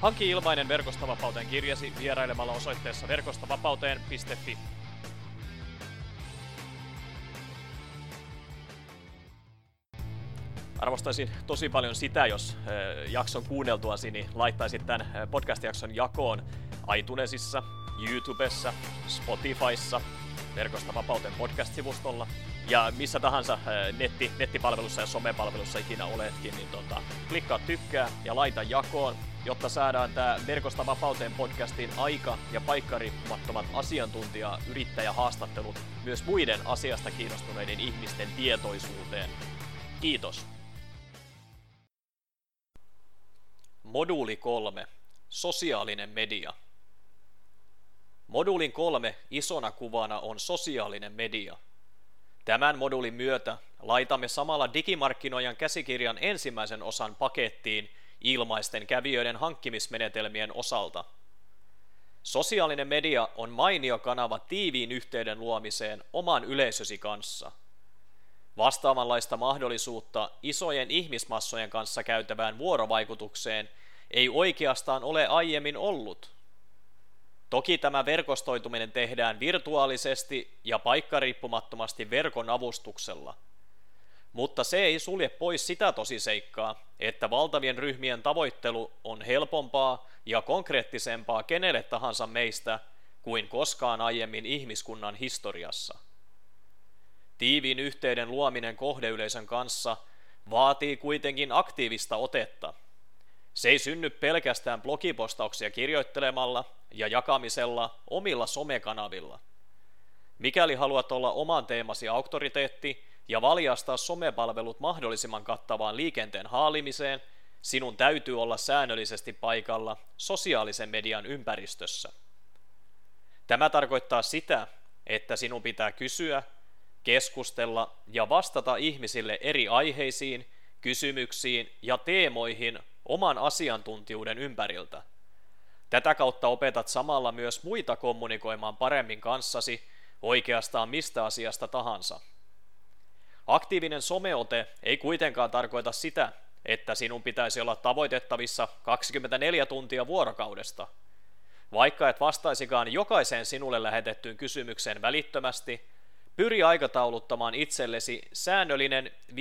Hanki ilmainen Verkostavapauteen kirjasi vierailemalla osoitteessa verkostavapauteen.fi. Arvostaisin tosi paljon sitä, jos jakson kuunneltuasi niin laittaisit tämän podcast-jakson jakoon iTunesissa, YouTubessa, Spotifyssa, Verkosta vapauteen podcast-sivustolla ja missä tahansa netti, nettipalvelussa ja somepalvelussa ikinä oletkin, niin tota, klikkaa tykkää ja laita jakoon jotta saadaan tämä Verkosta vapauteen podcastin aika- ja paikkariippumattomat asiantuntija yrittäjähaastattelut myös muiden asiasta kiinnostuneiden ihmisten tietoisuuteen. Kiitos. Moduuli 3. Sosiaalinen media. Moduulin kolme isona kuvana on sosiaalinen media. Tämän moduulin myötä laitamme samalla digimarkkinoijan käsikirjan ensimmäisen osan pakettiin – ilmaisten kävijöiden hankkimismenetelmien osalta. Sosiaalinen media on mainio kanava tiiviin yhteyden luomiseen oman yleisösi kanssa. Vastaavanlaista mahdollisuutta isojen ihmismassojen kanssa käytävään vuorovaikutukseen ei oikeastaan ole aiemmin ollut. Toki tämä verkostoituminen tehdään virtuaalisesti ja paikkariippumattomasti verkon avustuksella – mutta se ei sulje pois sitä tosiseikkaa, että valtavien ryhmien tavoittelu on helpompaa ja konkreettisempaa kenelle tahansa meistä kuin koskaan aiemmin ihmiskunnan historiassa. Tiiviin yhteyden luominen kohdeyleisön kanssa vaatii kuitenkin aktiivista otetta. Se ei synny pelkästään blogipostauksia kirjoittelemalla ja jakamisella omilla somekanavilla. Mikäli haluat olla oman teemasi auktoriteetti, ja valjastaa somepalvelut mahdollisimman kattavaan liikenteen haalimiseen, sinun täytyy olla säännöllisesti paikalla sosiaalisen median ympäristössä. Tämä tarkoittaa sitä, että sinun pitää kysyä, keskustella ja vastata ihmisille eri aiheisiin, kysymyksiin ja teemoihin oman asiantuntijuuden ympäriltä. Tätä kautta opetat samalla myös muita kommunikoimaan paremmin kanssasi oikeastaan mistä asiasta tahansa. Aktiivinen someote ei kuitenkaan tarkoita sitä, että sinun pitäisi olla tavoitettavissa 24 tuntia vuorokaudesta. Vaikka et vastaisikaan jokaiseen sinulle lähetettyyn kysymykseen välittömästi, pyri aikatauluttamaan itsellesi säännöllinen 15-30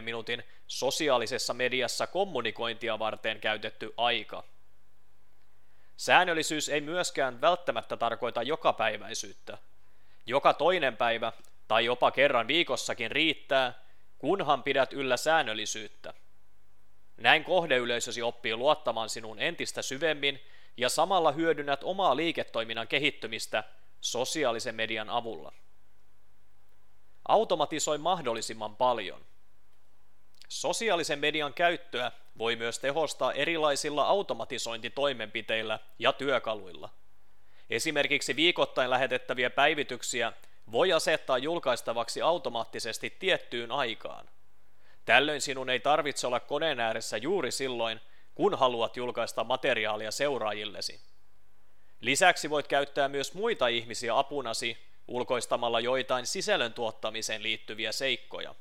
minuutin sosiaalisessa mediassa kommunikointia varten käytetty aika. Säännöllisyys ei myöskään välttämättä tarkoita jokapäiväisyyttä. Joka toinen päivä tai jopa kerran viikossakin riittää, kunhan pidät yllä säännöllisyyttä. Näin kohdeyleisösi oppii luottamaan sinun entistä syvemmin ja samalla hyödynnät omaa liiketoiminnan kehittymistä sosiaalisen median avulla. Automatisoi mahdollisimman paljon. Sosiaalisen median käyttöä voi myös tehostaa erilaisilla automatisointitoimenpiteillä ja työkaluilla. Esimerkiksi viikoittain lähetettäviä päivityksiä voi asettaa julkaistavaksi automaattisesti tiettyyn aikaan. Tällöin sinun ei tarvitse olla koneen ääressä juuri silloin, kun haluat julkaista materiaalia seuraajillesi. Lisäksi voit käyttää myös muita ihmisiä apunasi ulkoistamalla joitain sisällön tuottamiseen liittyviä seikkoja.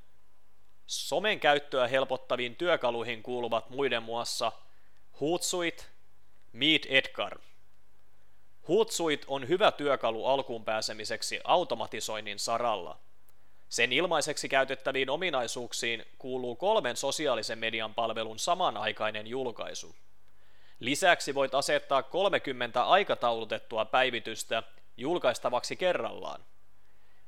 Somen käyttöä helpottaviin työkaluihin kuuluvat muiden muassa Hootsuite, Meet Edgar – Hootsuite on hyvä työkalu alkuun pääsemiseksi automatisoinnin saralla. Sen ilmaiseksi käytettäviin ominaisuuksiin kuuluu kolmen sosiaalisen median palvelun samanaikainen julkaisu. Lisäksi voit asettaa 30 aikataulutettua päivitystä julkaistavaksi kerrallaan.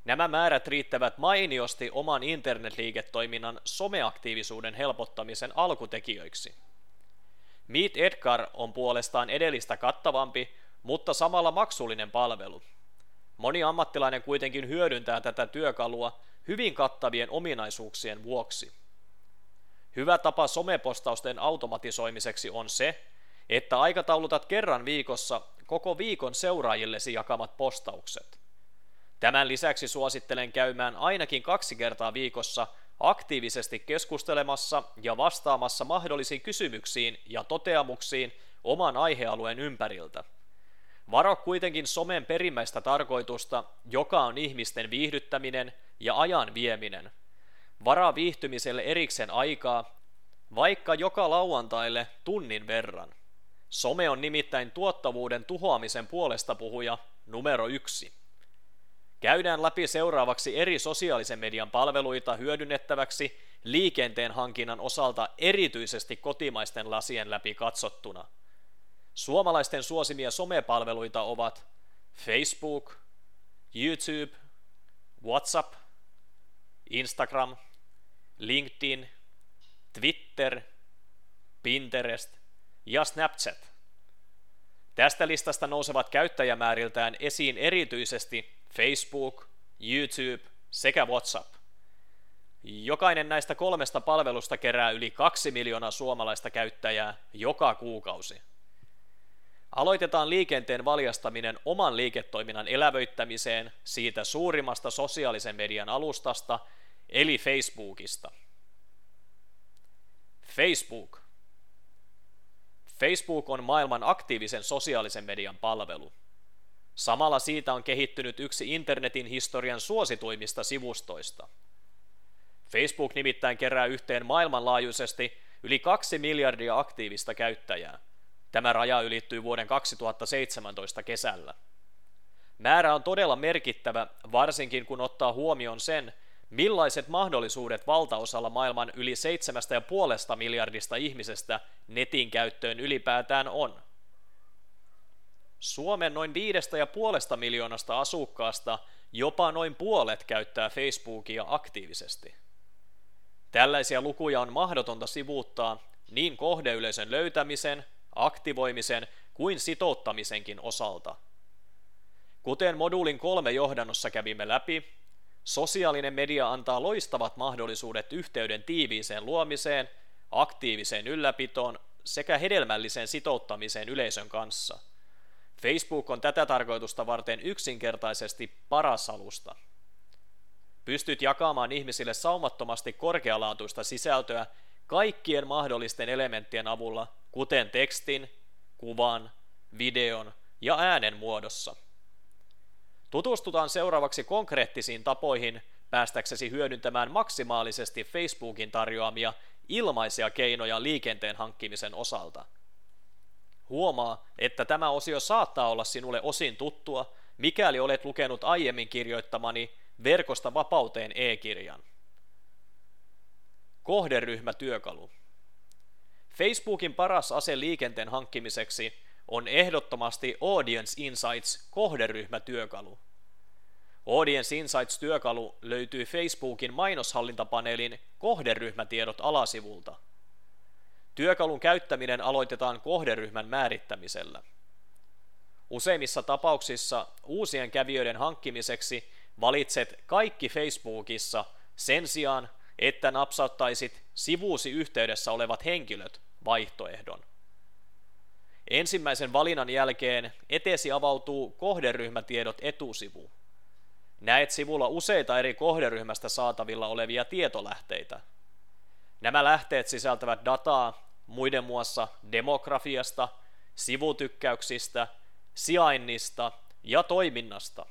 Nämä määrät riittävät mainiosti oman internetliiketoiminnan someaktiivisuuden helpottamisen alkutekijöiksi. Meet Edgar on puolestaan edellistä kattavampi mutta samalla maksullinen palvelu. Moni ammattilainen kuitenkin hyödyntää tätä työkalua hyvin kattavien ominaisuuksien vuoksi. Hyvä tapa somepostausten automatisoimiseksi on se, että aikataulutat kerran viikossa koko viikon seuraajillesi jakamat postaukset. Tämän lisäksi suosittelen käymään ainakin kaksi kertaa viikossa aktiivisesti keskustelemassa ja vastaamassa mahdollisiin kysymyksiin ja toteamuksiin oman aihealueen ympäriltä. Varo kuitenkin somen perimmäistä tarkoitusta, joka on ihmisten viihdyttäminen ja ajan vieminen. Varaa viihtymiselle erikseen aikaa, vaikka joka lauantaille tunnin verran. Some on nimittäin tuottavuuden tuhoamisen puolesta puhuja numero yksi. Käydään läpi seuraavaksi eri sosiaalisen median palveluita hyödynnettäväksi liikenteen hankinnan osalta erityisesti kotimaisten lasien läpi katsottuna. Suomalaisten suosimia somepalveluita ovat Facebook, YouTube, WhatsApp, Instagram, LinkedIn, Twitter, Pinterest ja Snapchat. Tästä listasta nousevat käyttäjämääriltään esiin erityisesti Facebook, YouTube sekä WhatsApp. Jokainen näistä kolmesta palvelusta kerää yli kaksi miljoonaa suomalaista käyttäjää joka kuukausi. Aloitetaan liikenteen valjastaminen oman liiketoiminnan elävöittämiseen siitä suurimmasta sosiaalisen median alustasta, eli Facebookista. Facebook. Facebook on maailman aktiivisen sosiaalisen median palvelu. Samalla siitä on kehittynyt yksi internetin historian suosituimmista sivustoista. Facebook nimittäin kerää yhteen maailmanlaajuisesti yli kaksi miljardia aktiivista käyttäjää. Tämä raja ylittyy vuoden 2017 kesällä. Määrä on todella merkittävä, varsinkin kun ottaa huomioon sen, millaiset mahdollisuudet valtaosalla maailman yli 7,5 miljardista ihmisestä netin käyttöön ylipäätään on. Suomen noin 5,5 miljoonasta asukkaasta jopa noin puolet käyttää Facebookia aktiivisesti. Tällaisia lukuja on mahdotonta sivuuttaa niin kohdeyleisön löytämisen, aktivoimisen kuin sitouttamisenkin osalta. Kuten moduulin kolme johdannossa kävimme läpi, sosiaalinen media antaa loistavat mahdollisuudet yhteyden tiiviiseen luomiseen, aktiiviseen ylläpitoon sekä hedelmälliseen sitouttamiseen yleisön kanssa – Facebook on tätä tarkoitusta varten yksinkertaisesti paras alusta. Pystyt jakamaan ihmisille saumattomasti korkealaatuista sisältöä kaikkien mahdollisten elementtien avulla, kuten tekstin, kuvan, videon ja äänen muodossa. Tutustutaan seuraavaksi konkreettisiin tapoihin päästäksesi hyödyntämään maksimaalisesti Facebookin tarjoamia ilmaisia keinoja liikenteen hankkimisen osalta – Huomaa, että tämä osio saattaa olla sinulle osin tuttua, mikäli olet lukenut aiemmin kirjoittamani Verkosta vapauteen e-kirjan. Kohderyhmätyökalu. Facebookin paras ase liikenteen hankkimiseksi on ehdottomasti Audience Insights kohderyhmätyökalu. Audience Insights-työkalu löytyy Facebookin mainoshallintapaneelin kohderyhmätiedot alasivulta. Työkalun käyttäminen aloitetaan kohderyhmän määrittämisellä. Useimmissa tapauksissa uusien kävijöiden hankkimiseksi valitset kaikki Facebookissa sen sijaan, että napsauttaisit sivuusi yhteydessä olevat henkilöt vaihtoehdon. Ensimmäisen valinnan jälkeen eteesi avautuu kohderyhmätiedot etusivu. Näet sivulla useita eri kohderyhmästä saatavilla olevia tietolähteitä. Nämä lähteet sisältävät dataa muiden muassa demografiasta, sivutykkäyksistä, sijainnista ja toiminnasta.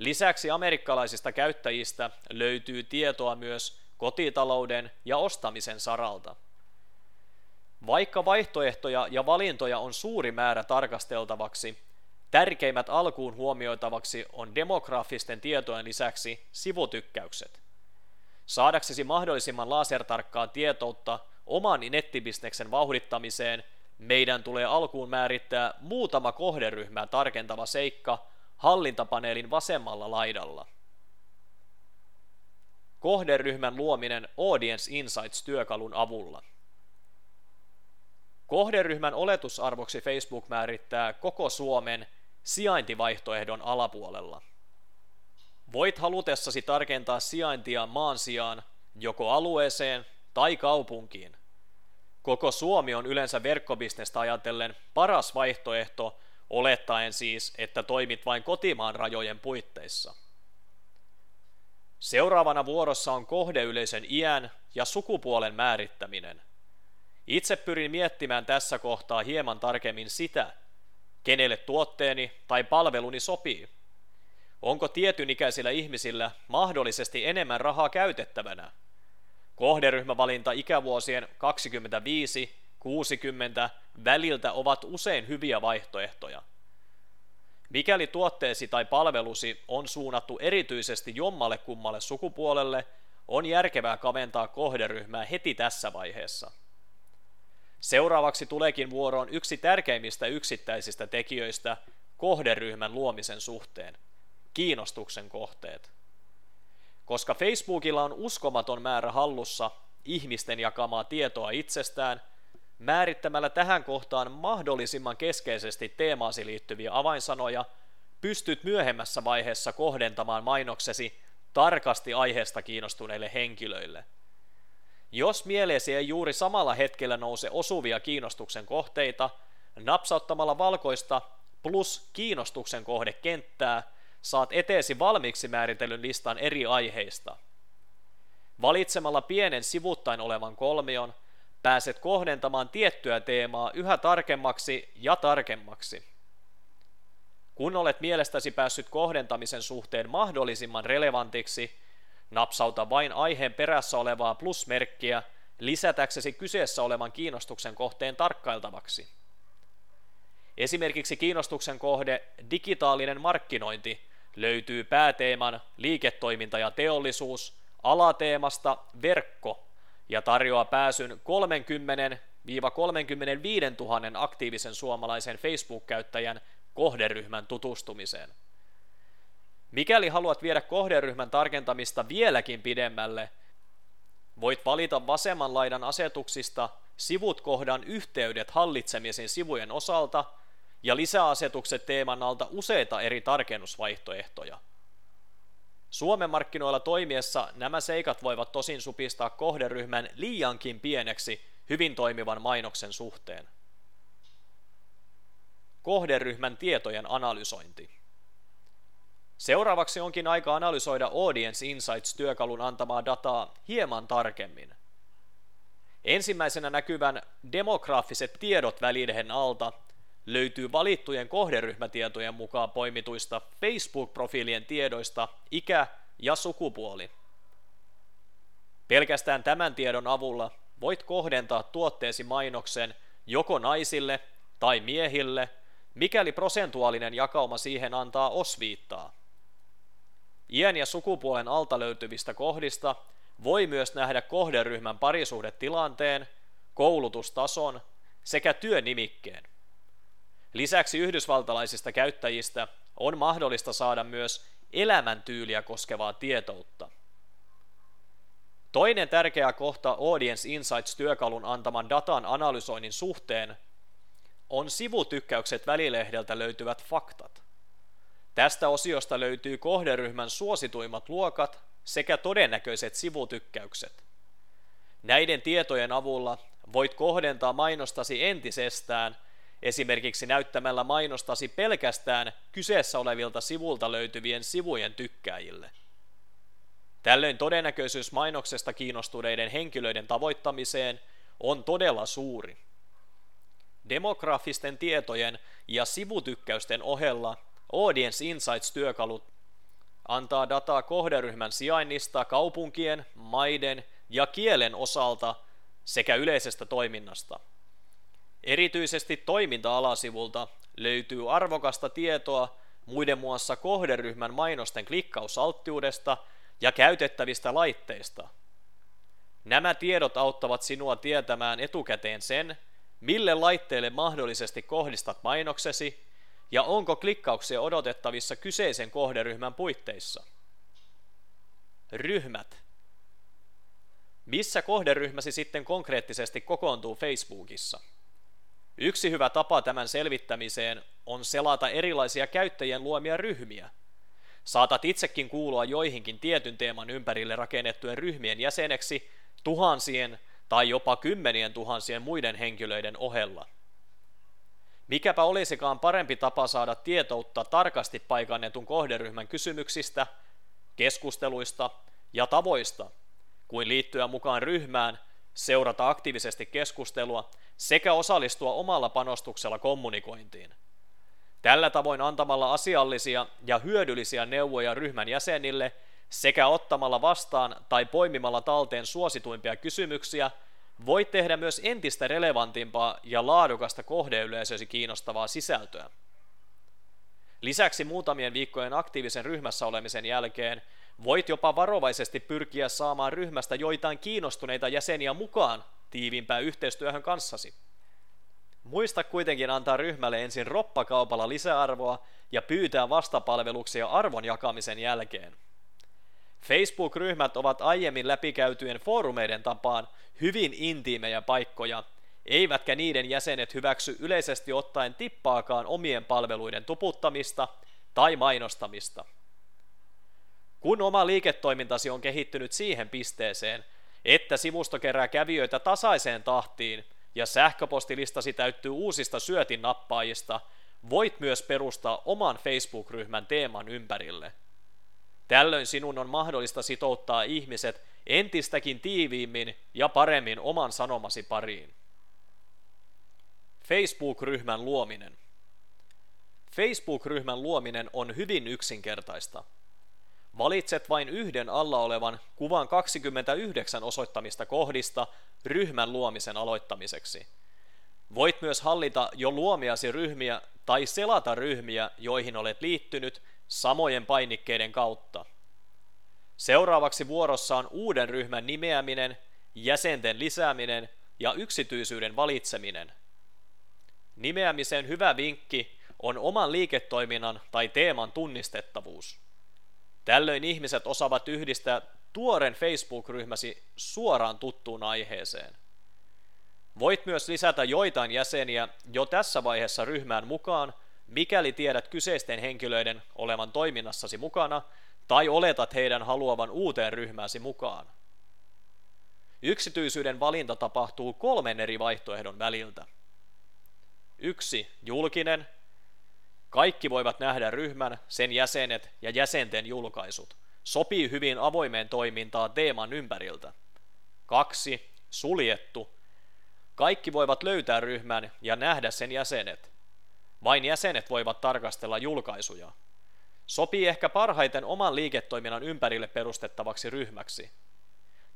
Lisäksi amerikkalaisista käyttäjistä löytyy tietoa myös kotitalouden ja ostamisen saralta. Vaikka vaihtoehtoja ja valintoja on suuri määrä tarkasteltavaksi, tärkeimmät alkuun huomioitavaksi on demografisten tietojen lisäksi sivutykkäykset. Saadaksesi mahdollisimman lasertarkkaa tietoutta oman nettibisneksen vauhdittamiseen meidän tulee alkuun määrittää muutama kohderyhmää tarkentava seikka hallintapaneelin vasemmalla laidalla. Kohderyhmän luominen Audience Insights-työkalun avulla. Kohderyhmän oletusarvoksi Facebook määrittää koko Suomen sijaintivaihtoehdon alapuolella. Voit halutessasi tarkentaa sijaintia maan sijaan joko alueeseen tai kaupunkiin. Koko Suomi on yleensä verkkobisnestä ajatellen paras vaihtoehto olettaen siis, että toimit vain kotimaan rajojen puitteissa. Seuraavana vuorossa on kohdeyleisön iän ja sukupuolen määrittäminen. Itse pyrin miettimään tässä kohtaa hieman tarkemmin sitä, kenelle tuotteeni tai palveluni sopii. Onko tietyn ikäisillä ihmisillä mahdollisesti enemmän rahaa käytettävänä? Kohderyhmävalinta ikävuosien 25-60 väliltä ovat usein hyviä vaihtoehtoja. Mikäli tuotteesi tai palvelusi on suunnattu erityisesti jommalle kummalle sukupuolelle, on järkevää kaventaa kohderyhmää heti tässä vaiheessa. Seuraavaksi tuleekin vuoroon yksi tärkeimmistä yksittäisistä tekijöistä kohderyhmän luomisen suhteen, kiinnostuksen kohteet. Koska Facebookilla on uskomaton määrä hallussa ihmisten jakamaa tietoa itsestään, määrittämällä tähän kohtaan mahdollisimman keskeisesti teemaasi liittyviä avainsanoja, pystyt myöhemmässä vaiheessa kohdentamaan mainoksesi tarkasti aiheesta kiinnostuneille henkilöille – jos mieleesi ei juuri samalla hetkellä nouse osuvia kiinnostuksen kohteita, napsauttamalla valkoista plus kiinnostuksen kohdekenttää saat eteesi valmiiksi määritellyn listan eri aiheista. Valitsemalla pienen sivuttain olevan kolmion pääset kohdentamaan tiettyä teemaa yhä tarkemmaksi ja tarkemmaksi. Kun olet mielestäsi päässyt kohdentamisen suhteen mahdollisimman relevantiksi, Napsauta vain aiheen perässä olevaa plusmerkkiä lisätäksesi kyseessä olevan kiinnostuksen kohteen tarkkailtavaksi. Esimerkiksi kiinnostuksen kohde digitaalinen markkinointi löytyy pääteeman liiketoiminta ja teollisuus alateemasta verkko ja tarjoaa pääsyn 30 35 000 aktiivisen suomalaisen Facebook-käyttäjän kohderyhmän tutustumiseen. Mikäli haluat viedä kohderyhmän tarkentamista vieläkin pidemmälle, voit valita vasemman laidan asetuksista sivut kohdan yhteydet hallitsemisen sivujen osalta ja lisäasetukset teeman alta useita eri tarkennusvaihtoehtoja. Suomen markkinoilla toimiessa nämä seikat voivat tosin supistaa kohderyhmän liiankin pieneksi hyvin toimivan mainoksen suhteen. Kohderyhmän tietojen analysointi. Seuraavaksi onkin aika analysoida Audience Insights-työkalun antamaa dataa hieman tarkemmin. Ensimmäisenä näkyvän demograafiset tiedot välilehen alta löytyy valittujen kohderyhmätietojen mukaan poimituista Facebook-profiilien tiedoista ikä ja sukupuoli. Pelkästään tämän tiedon avulla voit kohdentaa tuotteesi mainoksen joko naisille tai miehille, mikäli prosentuaalinen jakauma siihen antaa osviittaa. Iän ja sukupuolen alta löytyvistä kohdista voi myös nähdä kohderyhmän parisuhdetilanteen, koulutustason sekä työnimikkeen. Lisäksi yhdysvaltalaisista käyttäjistä on mahdollista saada myös elämäntyyliä koskevaa tietoutta. Toinen tärkeä kohta Audience Insights-työkalun antaman datan analysoinnin suhteen on sivutykkäykset välilehdeltä löytyvät faktat. Tästä osiosta löytyy kohderyhmän suosituimmat luokat sekä todennäköiset sivutykkäykset. Näiden tietojen avulla voit kohdentaa mainostasi entisestään, esimerkiksi näyttämällä mainostasi pelkästään kyseessä olevilta sivulta löytyvien sivujen tykkäjille. Tällöin todennäköisyys mainoksesta kiinnostuneiden henkilöiden tavoittamiseen on todella suuri. Demografisten tietojen ja sivutykkäysten ohella Audience Insights-työkalut antaa dataa kohderyhmän sijainnista kaupunkien, maiden ja kielen osalta sekä yleisestä toiminnasta. Erityisesti toiminta-alasivulta löytyy arvokasta tietoa muiden muassa kohderyhmän mainosten klikkausalttiudesta ja käytettävistä laitteista. Nämä tiedot auttavat sinua tietämään etukäteen sen, mille laitteelle mahdollisesti kohdistat mainoksesi ja onko klikkauksia odotettavissa kyseisen kohderyhmän puitteissa. Ryhmät. Missä kohderyhmäsi sitten konkreettisesti kokoontuu Facebookissa? Yksi hyvä tapa tämän selvittämiseen on selata erilaisia käyttäjien luomia ryhmiä. Saatat itsekin kuulua joihinkin tietyn teeman ympärille rakennettujen ryhmien jäseneksi tuhansien tai jopa kymmenien tuhansien muiden henkilöiden ohella. Mikäpä olisikaan parempi tapa saada tietoutta tarkasti paikannetun kohderyhmän kysymyksistä, keskusteluista ja tavoista, kuin liittyä mukaan ryhmään, seurata aktiivisesti keskustelua sekä osallistua omalla panostuksella kommunikointiin. Tällä tavoin antamalla asiallisia ja hyödyllisiä neuvoja ryhmän jäsenille sekä ottamalla vastaan tai poimimalla talteen suosituimpia kysymyksiä, voit tehdä myös entistä relevantimpaa ja laadukasta kohdeyleisösi kiinnostavaa sisältöä. Lisäksi muutamien viikkojen aktiivisen ryhmässä olemisen jälkeen voit jopa varovaisesti pyrkiä saamaan ryhmästä joitain kiinnostuneita jäseniä mukaan tiiviimpään yhteistyöhön kanssasi. Muista kuitenkin antaa ryhmälle ensin roppakaupalla lisäarvoa ja pyytää vastapalveluksia arvon jakamisen jälkeen. Facebook-ryhmät ovat aiemmin läpikäytyjen foorumeiden tapaan hyvin intiimejä paikkoja, eivätkä niiden jäsenet hyväksy yleisesti ottaen tippaakaan omien palveluiden tuputtamista tai mainostamista. Kun oma liiketoimintasi on kehittynyt siihen pisteeseen, että sivusto kerää kävijöitä tasaiseen tahtiin ja sähköpostilistasi täyttyy uusista syötinnappaajista, voit myös perustaa oman Facebook-ryhmän teeman ympärille. Tällöin sinun on mahdollista sitouttaa ihmiset entistäkin tiiviimmin ja paremmin oman sanomasi pariin. Facebook-ryhmän luominen. Facebook-ryhmän luominen on hyvin yksinkertaista. Valitset vain yhden alla olevan kuvan 29 osoittamista kohdista ryhmän luomisen aloittamiseksi. Voit myös hallita jo luomiasi ryhmiä tai selata ryhmiä, joihin olet liittynyt samojen painikkeiden kautta. Seuraavaksi vuorossa on uuden ryhmän nimeäminen, jäsenten lisääminen ja yksityisyyden valitseminen. Nimeämisen hyvä vinkki on oman liiketoiminnan tai teeman tunnistettavuus. Tällöin ihmiset osaavat yhdistää tuoren Facebook-ryhmäsi suoraan tuttuun aiheeseen. Voit myös lisätä joitain jäseniä jo tässä vaiheessa ryhmään mukaan, mikäli tiedät kyseisten henkilöiden olevan toiminnassasi mukana tai oletat heidän haluavan uuteen ryhmääsi mukaan. Yksityisyyden valinta tapahtuu kolmen eri vaihtoehdon väliltä. Yksi julkinen, kaikki voivat nähdä ryhmän, sen jäsenet ja jäsenten julkaisut. Sopii hyvin avoimeen toimintaan teeman ympäriltä. Kaksi. Suljettu. Kaikki voivat löytää ryhmän ja nähdä sen jäsenet. Vain jäsenet voivat tarkastella julkaisuja. Sopii ehkä parhaiten oman liiketoiminnan ympärille perustettavaksi ryhmäksi.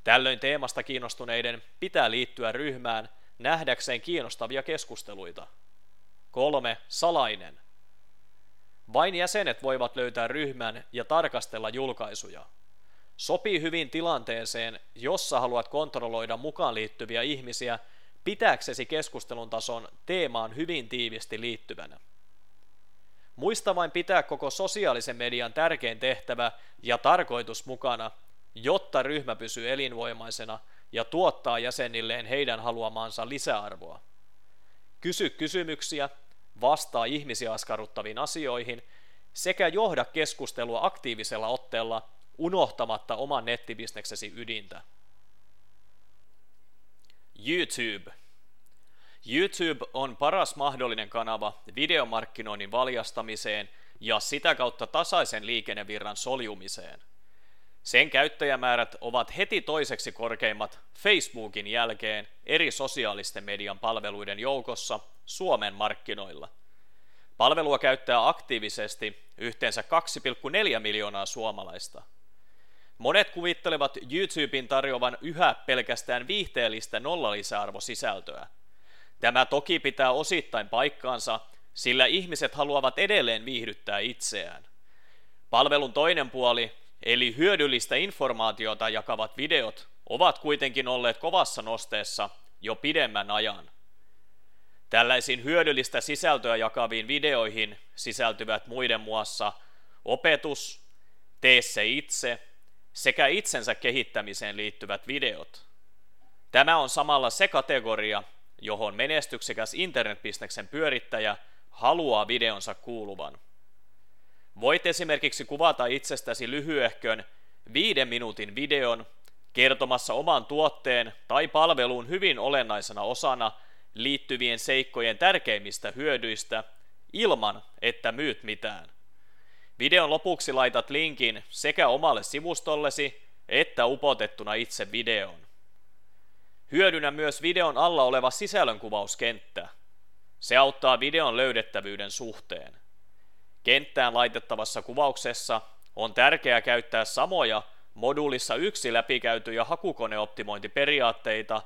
Tällöin teemasta kiinnostuneiden pitää liittyä ryhmään nähdäkseen kiinnostavia keskusteluita. 3. Salainen. Vain jäsenet voivat löytää ryhmän ja tarkastella julkaisuja. Sopii hyvin tilanteeseen, jossa haluat kontrolloida mukaan liittyviä ihmisiä pitääksesi keskustelun tason teemaan hyvin tiivisti liittyvänä. Muista vain pitää koko sosiaalisen median tärkein tehtävä ja tarkoitus mukana, jotta ryhmä pysyy elinvoimaisena ja tuottaa jäsenilleen heidän haluamaansa lisäarvoa. Kysy kysymyksiä vastaa ihmisiä askarruttaviin asioihin sekä johda keskustelua aktiivisella otteella unohtamatta oman nettibisneksesi ydintä. YouTube. YouTube on paras mahdollinen kanava videomarkkinoinnin valjastamiseen ja sitä kautta tasaisen liikennevirran soljumiseen. Sen käyttäjämäärät ovat heti toiseksi korkeimmat Facebookin jälkeen eri sosiaalisten median palveluiden joukossa Suomen markkinoilla. Palvelua käyttää aktiivisesti yhteensä 2,4 miljoonaa suomalaista. Monet kuvittelevat YouTuben tarjoavan yhä pelkästään viihteellistä nollalisäarvosisältöä. Tämä toki pitää osittain paikkaansa, sillä ihmiset haluavat edelleen viihdyttää itseään. Palvelun toinen puoli, eli hyödyllistä informaatiota jakavat videot, ovat kuitenkin olleet kovassa nosteessa jo pidemmän ajan. Tällaisiin hyödyllistä sisältöä jakaviin videoihin sisältyvät muiden muassa opetus, tee se itse sekä itsensä kehittämiseen liittyvät videot. Tämä on samalla se kategoria, johon menestyksekäs internetbisneksen pyörittäjä haluaa videonsa kuuluvan. Voit esimerkiksi kuvata itsestäsi lyhyehkön viiden minuutin videon kertomassa oman tuotteen tai palvelun hyvin olennaisena osana – liittyvien seikkojen tärkeimmistä hyödyistä ilman, että myyt mitään. Videon lopuksi laitat linkin sekä omalle sivustollesi että upotettuna itse videoon. Hyödynnä myös videon alla oleva sisällönkuvauskenttä. Se auttaa videon löydettävyyden suhteen. Kenttään laitettavassa kuvauksessa on tärkeää käyttää samoja moduulissa yksi läpikäytyjä hakukoneoptimointiperiaatteita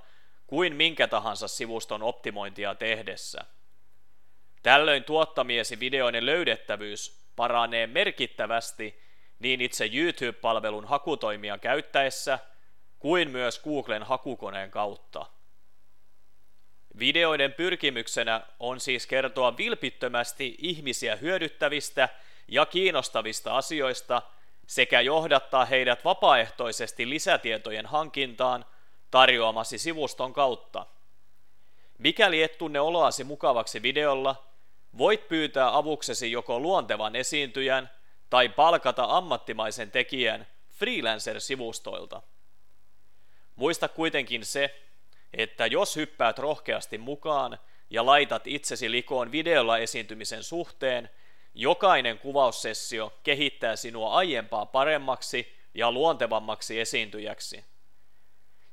kuin minkä tahansa sivuston optimointia tehdessä. Tällöin tuottamiesi videoiden löydettävyys paranee merkittävästi niin itse YouTube-palvelun hakutoimia käyttäessä kuin myös Googlen hakukoneen kautta. Videoiden pyrkimyksenä on siis kertoa vilpittömästi ihmisiä hyödyttävistä ja kiinnostavista asioista sekä johdattaa heidät vapaaehtoisesti lisätietojen hankintaan tarjoamasi sivuston kautta. Mikäli et tunne oloasi mukavaksi videolla, voit pyytää avuksesi joko luontevan esiintyjän tai palkata ammattimaisen tekijän freelancer-sivustoilta. Muista kuitenkin se, että jos hyppäät rohkeasti mukaan ja laitat itsesi likoon videolla esiintymisen suhteen, jokainen kuvaussessio kehittää sinua aiempaa paremmaksi ja luontevammaksi esiintyjäksi.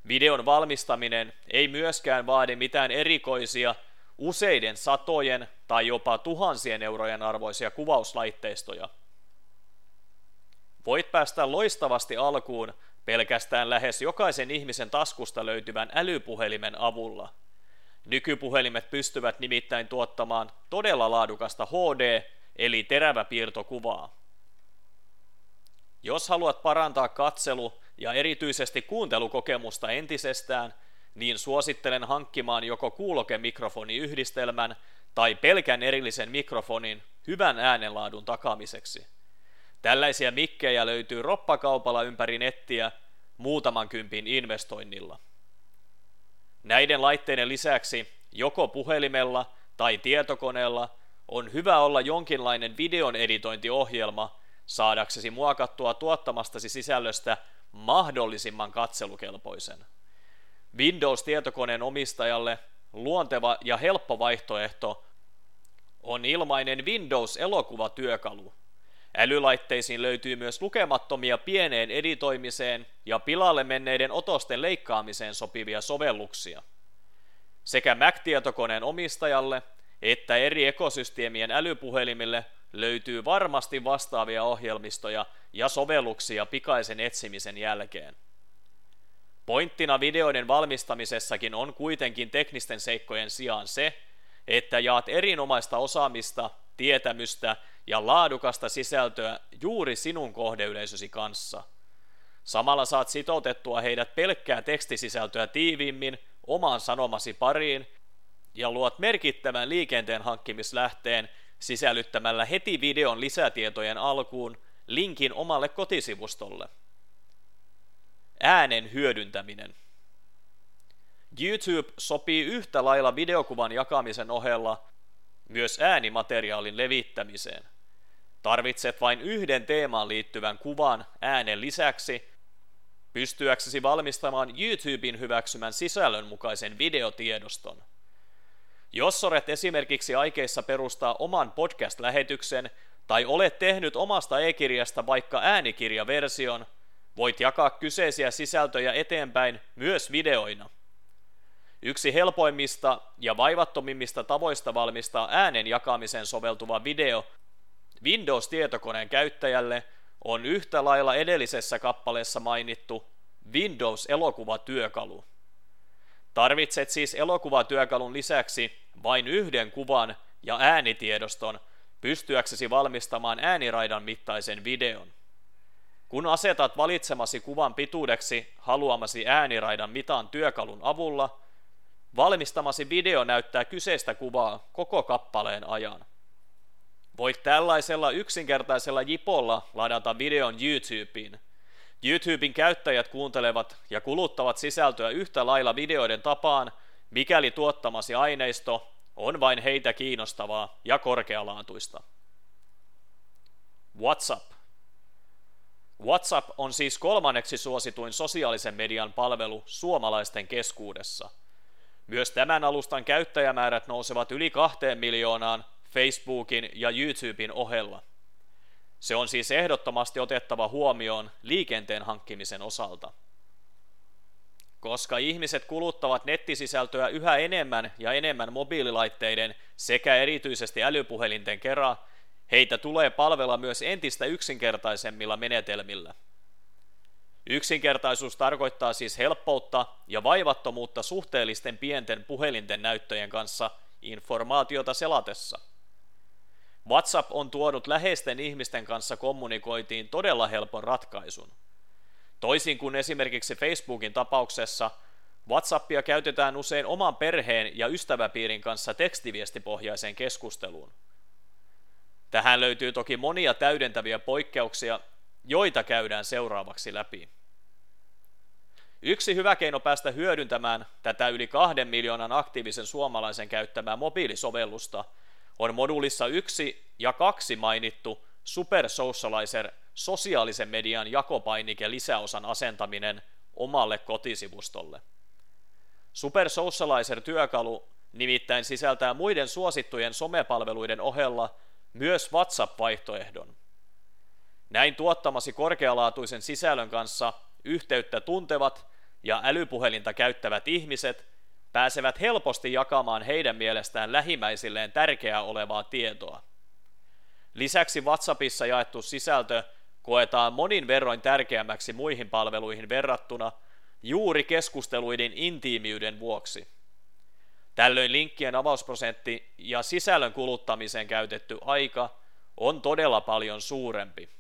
Videon valmistaminen ei myöskään vaadi mitään erikoisia, useiden satojen tai jopa tuhansien eurojen arvoisia kuvauslaitteistoja. Voit päästä loistavasti alkuun pelkästään lähes jokaisen ihmisen taskusta löytyvän älypuhelimen avulla. Nykypuhelimet pystyvät nimittäin tuottamaan todella laadukasta HD- eli teräväpiirtokuvaa. Jos haluat parantaa katselu- ja erityisesti kuuntelukokemusta entisestään, niin suosittelen hankkimaan joko kuulokemikrofoniyhdistelmän tai pelkän erillisen mikrofonin hyvän äänenlaadun takaamiseksi. Tällaisia mikkejä löytyy roppakaupalla ympäri nettiä muutaman kympin investoinnilla. Näiden laitteiden lisäksi joko puhelimella tai tietokoneella on hyvä olla jonkinlainen videon editointiohjelma saadaksesi muokattua tuottamastasi sisällöstä mahdollisimman katselukelpoisen. Windows-tietokoneen omistajalle luonteva ja helppo vaihtoehto on ilmainen Windows-elokuvatyökalu – Älylaitteisiin löytyy myös lukemattomia pieneen editoimiseen ja pilalle menneiden otosten leikkaamiseen sopivia sovelluksia. Sekä Mac-tietokoneen omistajalle että eri ekosysteemien älypuhelimille löytyy varmasti vastaavia ohjelmistoja ja sovelluksia pikaisen etsimisen jälkeen. Pointtina videoiden valmistamisessakin on kuitenkin teknisten seikkojen sijaan se, että jaat erinomaista osaamista, tietämystä ja laadukasta sisältöä juuri sinun kohdeyleisösi kanssa. Samalla saat sitoutettua heidät pelkkää tekstisisältöä tiiviimmin omaan sanomasi pariin ja luot merkittävän liikenteen hankkimislähteen sisällyttämällä heti videon lisätietojen alkuun linkin omalle kotisivustolle. Äänen hyödyntäminen. YouTube sopii yhtä lailla videokuvan jakamisen ohella myös äänimateriaalin levittämiseen. Tarvitset vain yhden teemaan liittyvän kuvan äänen lisäksi, pystyäksesi valmistamaan YouTuben hyväksymän sisällön mukaisen videotiedoston. Jos olet esimerkiksi aikeissa perustaa oman podcast-lähetyksen tai olet tehnyt omasta e-kirjasta vaikka äänikirjaversion, voit jakaa kyseisiä sisältöjä eteenpäin myös videoina. Yksi helpoimmista ja vaivattomimmista tavoista valmistaa äänen jakamiseen soveltuva video Windows-tietokoneen käyttäjälle on yhtä lailla edellisessä kappaleessa mainittu Windows-elokuvatyökalu. Tarvitset siis elokuvatyökalun lisäksi vain yhden kuvan ja äänitiedoston pystyäksesi valmistamaan ääniraidan mittaisen videon. Kun asetat valitsemasi kuvan pituudeksi haluamasi ääniraidan mitan työkalun avulla, valmistamasi video näyttää kyseistä kuvaa koko kappaleen ajan. Voit tällaisella yksinkertaisella jipolla ladata videon YouTubeen. YouTuben käyttäjät kuuntelevat ja kuluttavat sisältöä yhtä lailla videoiden tapaan, mikäli tuottamasi aineisto on vain heitä kiinnostavaa ja korkealaatuista. WhatsApp WhatsApp on siis kolmanneksi suosituin sosiaalisen median palvelu suomalaisten keskuudessa. Myös tämän alustan käyttäjämäärät nousevat yli kahteen miljoonaan Facebookin ja YouTuben ohella. Se on siis ehdottomasti otettava huomioon liikenteen hankkimisen osalta. Koska ihmiset kuluttavat nettisisältöä yhä enemmän ja enemmän mobiililaitteiden sekä erityisesti älypuhelinten kerran, heitä tulee palvella myös entistä yksinkertaisemmilla menetelmillä. Yksinkertaisuus tarkoittaa siis helppoutta ja vaivattomuutta suhteellisten pienten puhelinten näyttöjen kanssa informaatiota selatessa. WhatsApp on tuonut läheisten ihmisten kanssa kommunikoitiin todella helpon ratkaisun. Toisin kuin esimerkiksi Facebookin tapauksessa, WhatsAppia käytetään usein oman perheen ja ystäväpiirin kanssa tekstiviestipohjaiseen keskusteluun. Tähän löytyy toki monia täydentäviä poikkeuksia, joita käydään seuraavaksi läpi. Yksi hyvä keino päästä hyödyntämään tätä yli kahden miljoonan aktiivisen suomalaisen käyttämää mobiilisovellusta on modulissa 1 ja 2 mainittu Super Socializer sosiaalisen median jakopainike lisäosan asentaminen omalle kotisivustolle. Super Socializer-työkalu nimittäin sisältää muiden suosittujen somepalveluiden ohella myös WhatsApp-vaihtoehdon. Näin tuottamasi korkealaatuisen sisällön kanssa yhteyttä tuntevat ja älypuhelinta käyttävät ihmiset pääsevät helposti jakamaan heidän mielestään lähimmäisilleen tärkeää olevaa tietoa. Lisäksi WhatsAppissa jaettu sisältö koetaan monin verroin tärkeämmäksi muihin palveluihin verrattuna juuri keskusteluiden intiimiyden vuoksi. Tällöin linkkien avausprosentti ja sisällön kuluttamiseen käytetty aika on todella paljon suurempi.